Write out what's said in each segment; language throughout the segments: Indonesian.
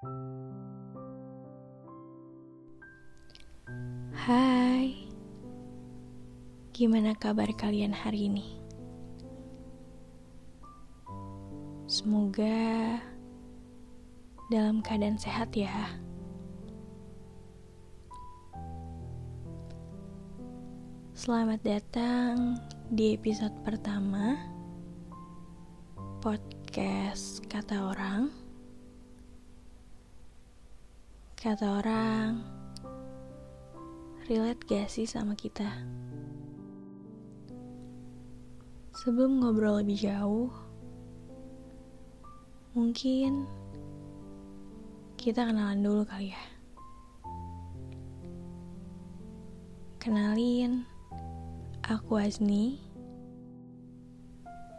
Hai, gimana kabar kalian hari ini? Semoga dalam keadaan sehat ya. Selamat datang di episode pertama podcast Kata Orang. Kata orang, relate gak sih sama kita? Sebelum ngobrol lebih jauh, mungkin kita kenalan dulu kali ya. Kenalin, Aku Azni.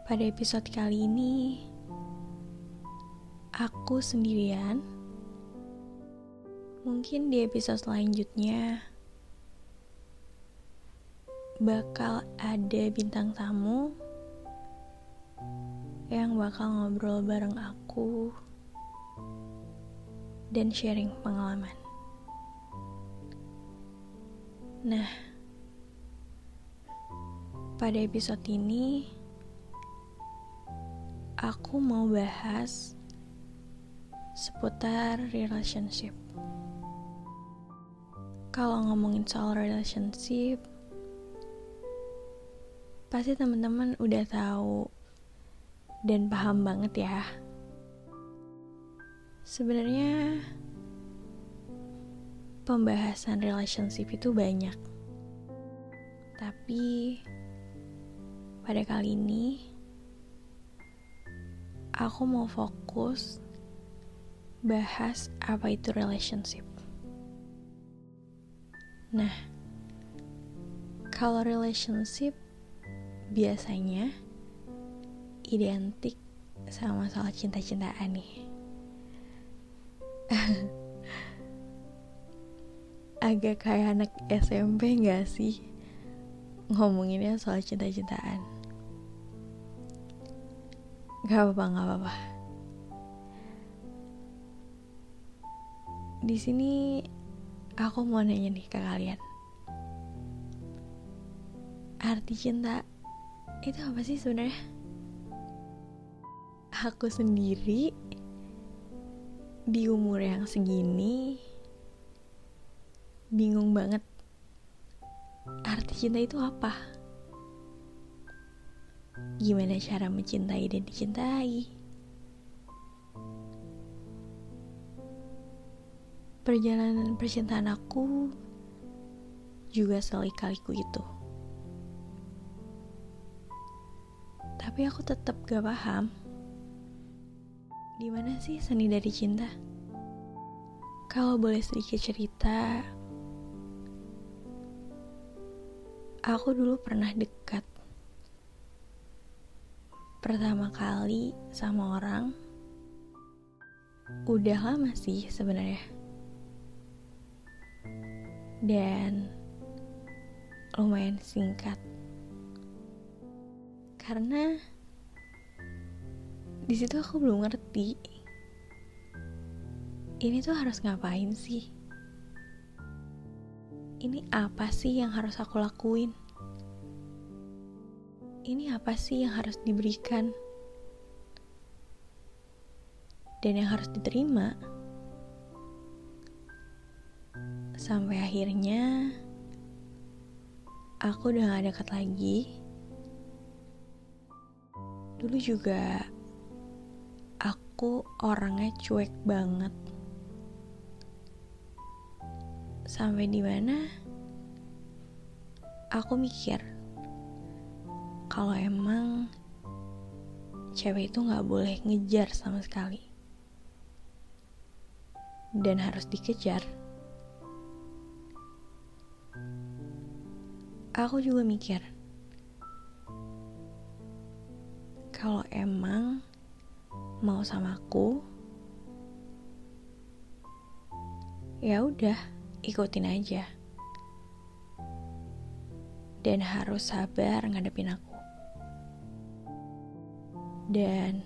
Pada episode kali ini, aku sendirian. Mungkin di episode selanjutnya bakal ada bintang tamu yang bakal ngobrol bareng aku dan sharing pengalaman. Nah, pada episode ini, aku mau bahas seputar relationship. Kalau ngomongin soal relationship, pasti teman-teman udah tahu dan paham banget ya. Sebenarnya pembahasan relationship itu banyak. Tapi pada kali ini, aku mau fokus bahas apa itu relationship. Nah, kalau relationship biasanya identik sama masalah cinta-cintaan nih. Agak kayak anak SMP gak sih? ngomonginnya soal cinta-cintaan. Gak apa-apa, gak apa-apa. Di sini aku mau nanya nih ke kalian. Arti cinta itu apa sih sebenarnya? Aku sendiri di umur yang segini bingung banget arti cinta itu apa? Gimana cara mencintai dan dicintai? Perjalanan percintaan aku juga selikaliku itu. Tapi aku tetap gak paham di mana sih seni dari cinta? Kalau boleh sedikit cerita, Aku dulu pernah dekat pertama kali sama orang udah lama sih sebenarnya dan lumayan singkat karena di situ aku belum ngerti ini tuh harus ngapain sih ini apa sih yang harus aku lakuin? Ini apa sih yang harus diberikan? Dan yang harus diterima? Sampai akhirnya aku udah gak dekat lagi. Dulu juga aku orangnya cuek banget. Sampai di mana aku mikir kalau emang cewek itu nggak boleh ngejar sama sekali. Dan harus dikejar aku juga mikir kalau emang mau sama aku ya udah ikutin aja. Dan harus sabar ngadepin aku. Dan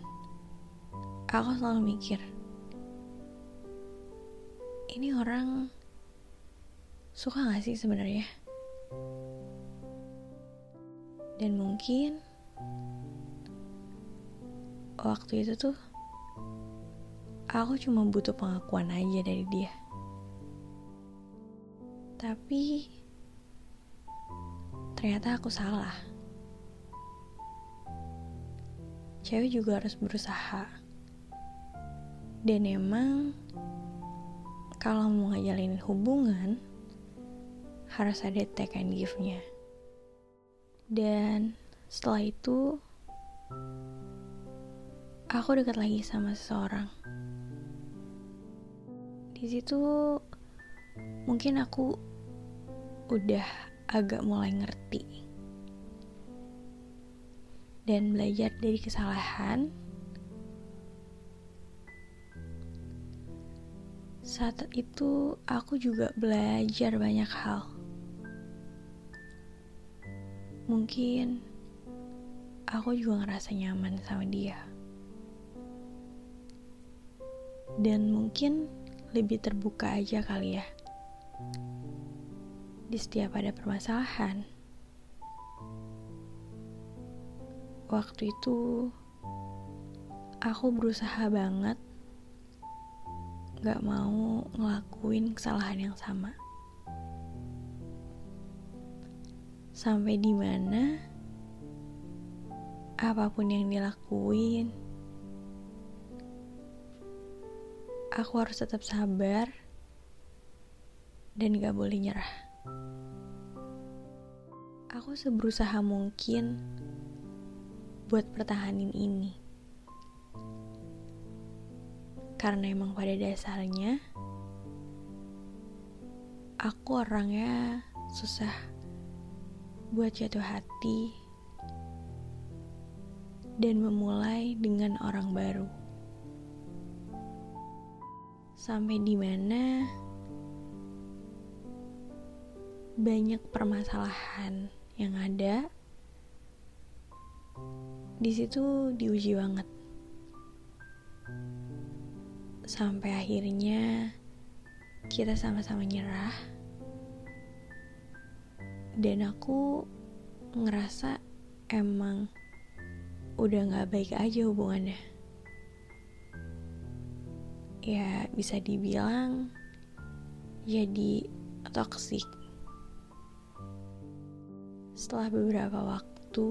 aku selalu mikir, ini orang suka gak sih sebenarnya? Dan mungkin waktu itu tuh aku cuma butuh pengakuan aja dari dia. Tapi ternyata aku salah. Cewek juga harus berusaha. Dan emang kalau mau ngajalin hubungan harus ada take and give-nya. Dan setelah itu aku dekat lagi sama seseorang. Di situ mungkin aku udah agak mulai ngerti dan belajar dari kesalahan Saat itu aku juga belajar banyak hal. Mungkin aku juga ngerasa nyaman sama dia. Dan mungkin lebih terbuka aja kali ya. Di setiap ada permasalahan. Waktu itu aku berusaha banget gak mau ngelakuin kesalahan yang sama. Sampai di mana apa pun yang dilakuin, aku harus tetap sabar dan gak boleh nyerah. Aku seberusaha mungkin buat pertahanin ini karena emang pada dasarnya aku orangnya susah buat jatuh hati dan memulai dengan orang baru. Sampai di mana banyak permasalahan yang ada di situ diuji banget sampai akhirnya kita sama-sama nyerah dan aku ngerasa emang udah gak baik aja hubungannya. Ya bisa dibilang jadi toksik setelah beberapa waktu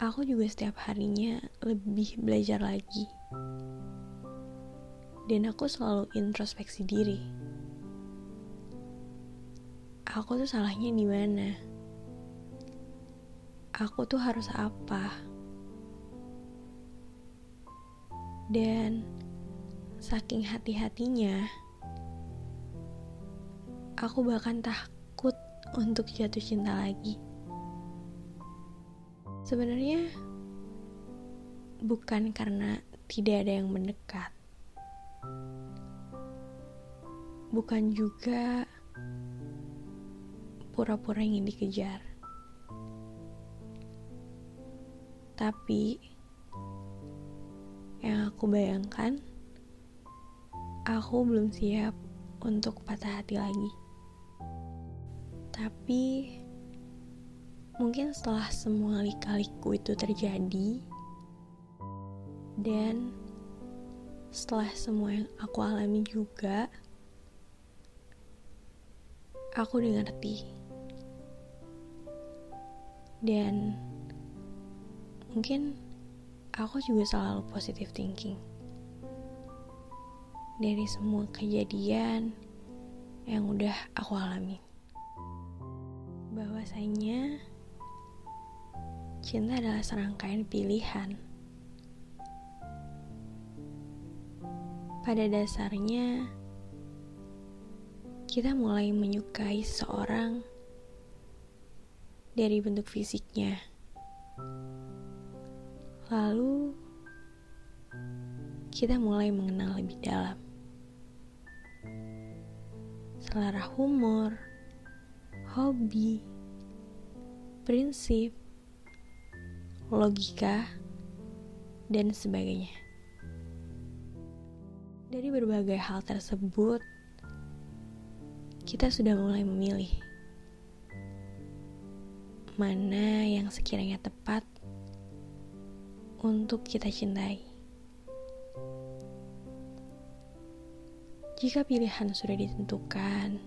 aku juga setiap harinya lebih belajar lagi. Dan aku selalu introspeksi diri. Aku tuh salahnya di mana? Aku tuh harus apa? Dan saking hati-hatinya, aku bahkan takut untuk jatuh cinta lagi. Sebenarnya bukan karena tidak ada yang mendekat, bukan juga pura-pura ingin dikejar. Tapi yang aku bayangkan, aku belum siap untuk patah hati lagi. Tapi mungkin setelah semua lika-liku itu terjadi dan setelah semua yang aku alami juga, aku udah ngerti dan mungkin aku juga selalu positive thinking. Dari semua kejadian yang udah aku alami. Bahwasanya cinta adalah serangkaian pilihan. Pada dasarnya kita mulai menyukai seorang dari bentuk fisiknya. Lalu kita mulai mengenal lebih dalam. Selera humor, hobi, prinsip, logika, dan sebagainya. Dari berbagai hal tersebut, kita sudah mulai memilih mana yang sekiranya tepat untuk kita cintai. Jika pilihan sudah ditentukan,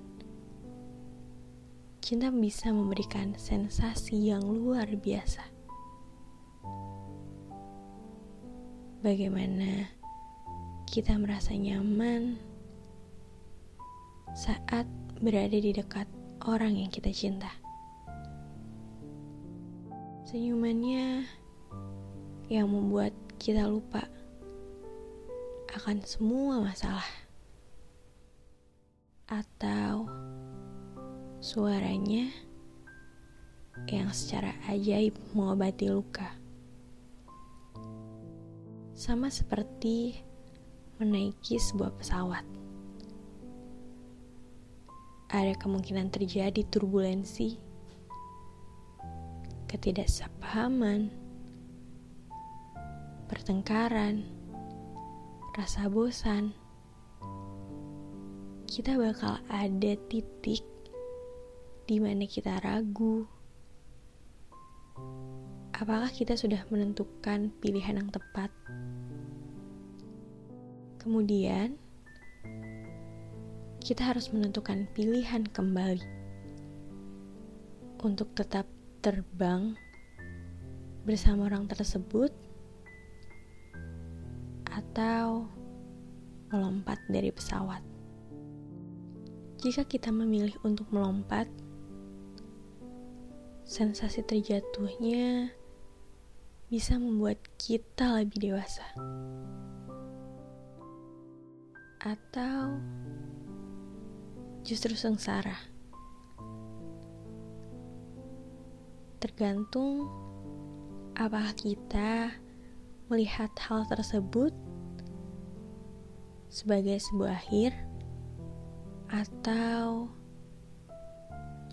cinta bisa memberikan sensasi yang luar biasa. Bagaimana kita merasa nyaman saat berada di dekat orang yang kita cinta. Senyumannya yang membuat kita lupa akan semua masalah, atau suaranya yang secara ajaib mengobati luka, sama seperti menaiki sebuah pesawat. Ada kemungkinan terjadi turbulensi, ketidaksepahaman, pertengkaran, rasa bosan. Kita bakal ada titik di mana kita ragu. Apakah kita sudah menentukan pilihan yang tepat? Kemudian, kita harus menentukan pilihan kembali untuk tetap terbang bersama orang tersebut atau melompat dari pesawat. Jika kita memilih untuk melompat, sensasi terjatuhnya bisa membuat kita lebih dewasa atau justru sengsara. Tergantung apakah kita melihat hal tersebut sebagai sebuah akhir atau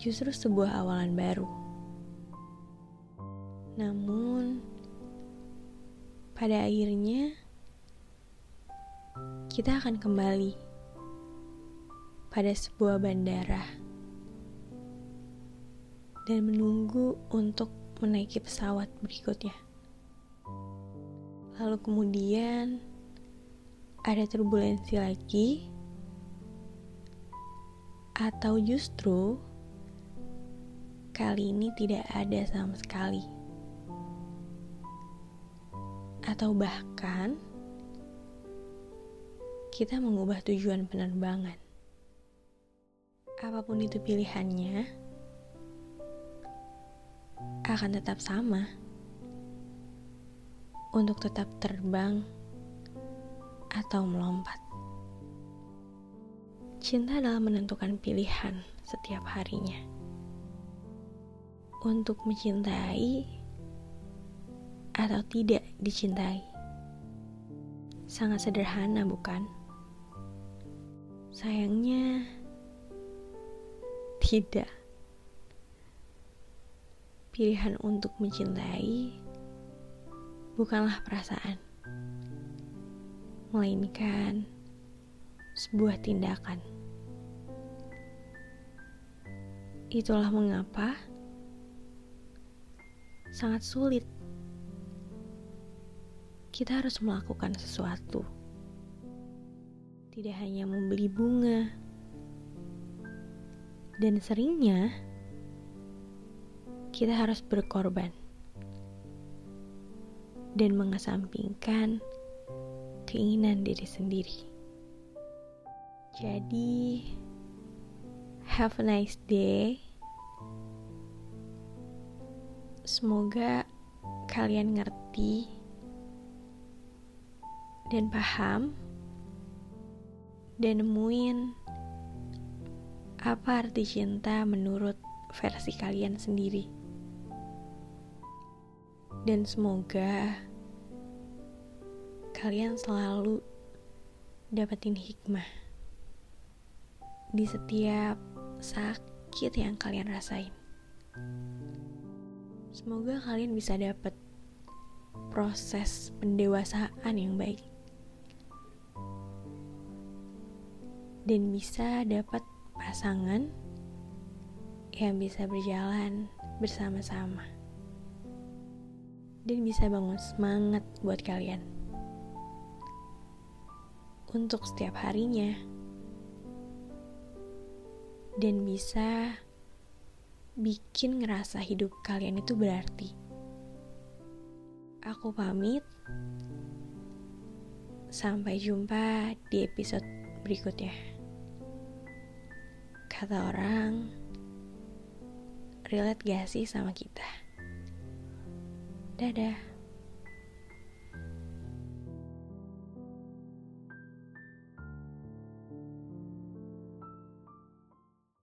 justru sebuah awalan baru. Namun, pada akhirnya kita akan kembali pada sebuah bandara dan menunggu untuk menaiki pesawat berikutnya. Lalu kemudian ada turbulensi lagi, atau justru kali ini tidak ada sama sekali, atau bahkan kita mengubah tujuan penerbangan. Apa pun itu pilihannya, akan tetap sama untuk tetap terbang atau melompat. Cinta adalah menentukan pilihan setiap harinya untuk mencintai atau tidak dicintai. Sangat sederhana, bukan? Sayangnya, tidak. Pilihan untuk mencintai bukanlah perasaan, melainkan sebuah tindakan. Itulah mengapa sangat sulit kita harus melakukan sesuatu. Tidak hanya membeli bunga, dan seringnya kita harus berkorban dan mengesampingkan keinginan diri sendiri. Jadi, have a nice day. Semoga kalian ngerti dan paham dan nemuin apa arti cinta menurut versi kalian sendiri. Dan semoga kalian selalu dapetin hikmah di setiap sakit yang kalian rasain. Semoga kalian bisa dapet proses pendewasaan yang baik dan bisa dapat pasangan yang bisa berjalan bersama-sama dan bisa bangun semangat buat kalian untuk setiap harinya dan bisa bikin ngerasa hidup kalian itu berarti. Aku pamit. Sampai jumpa di episode berikutnya. Kata orang, relate gak sih sama kita? Dadah.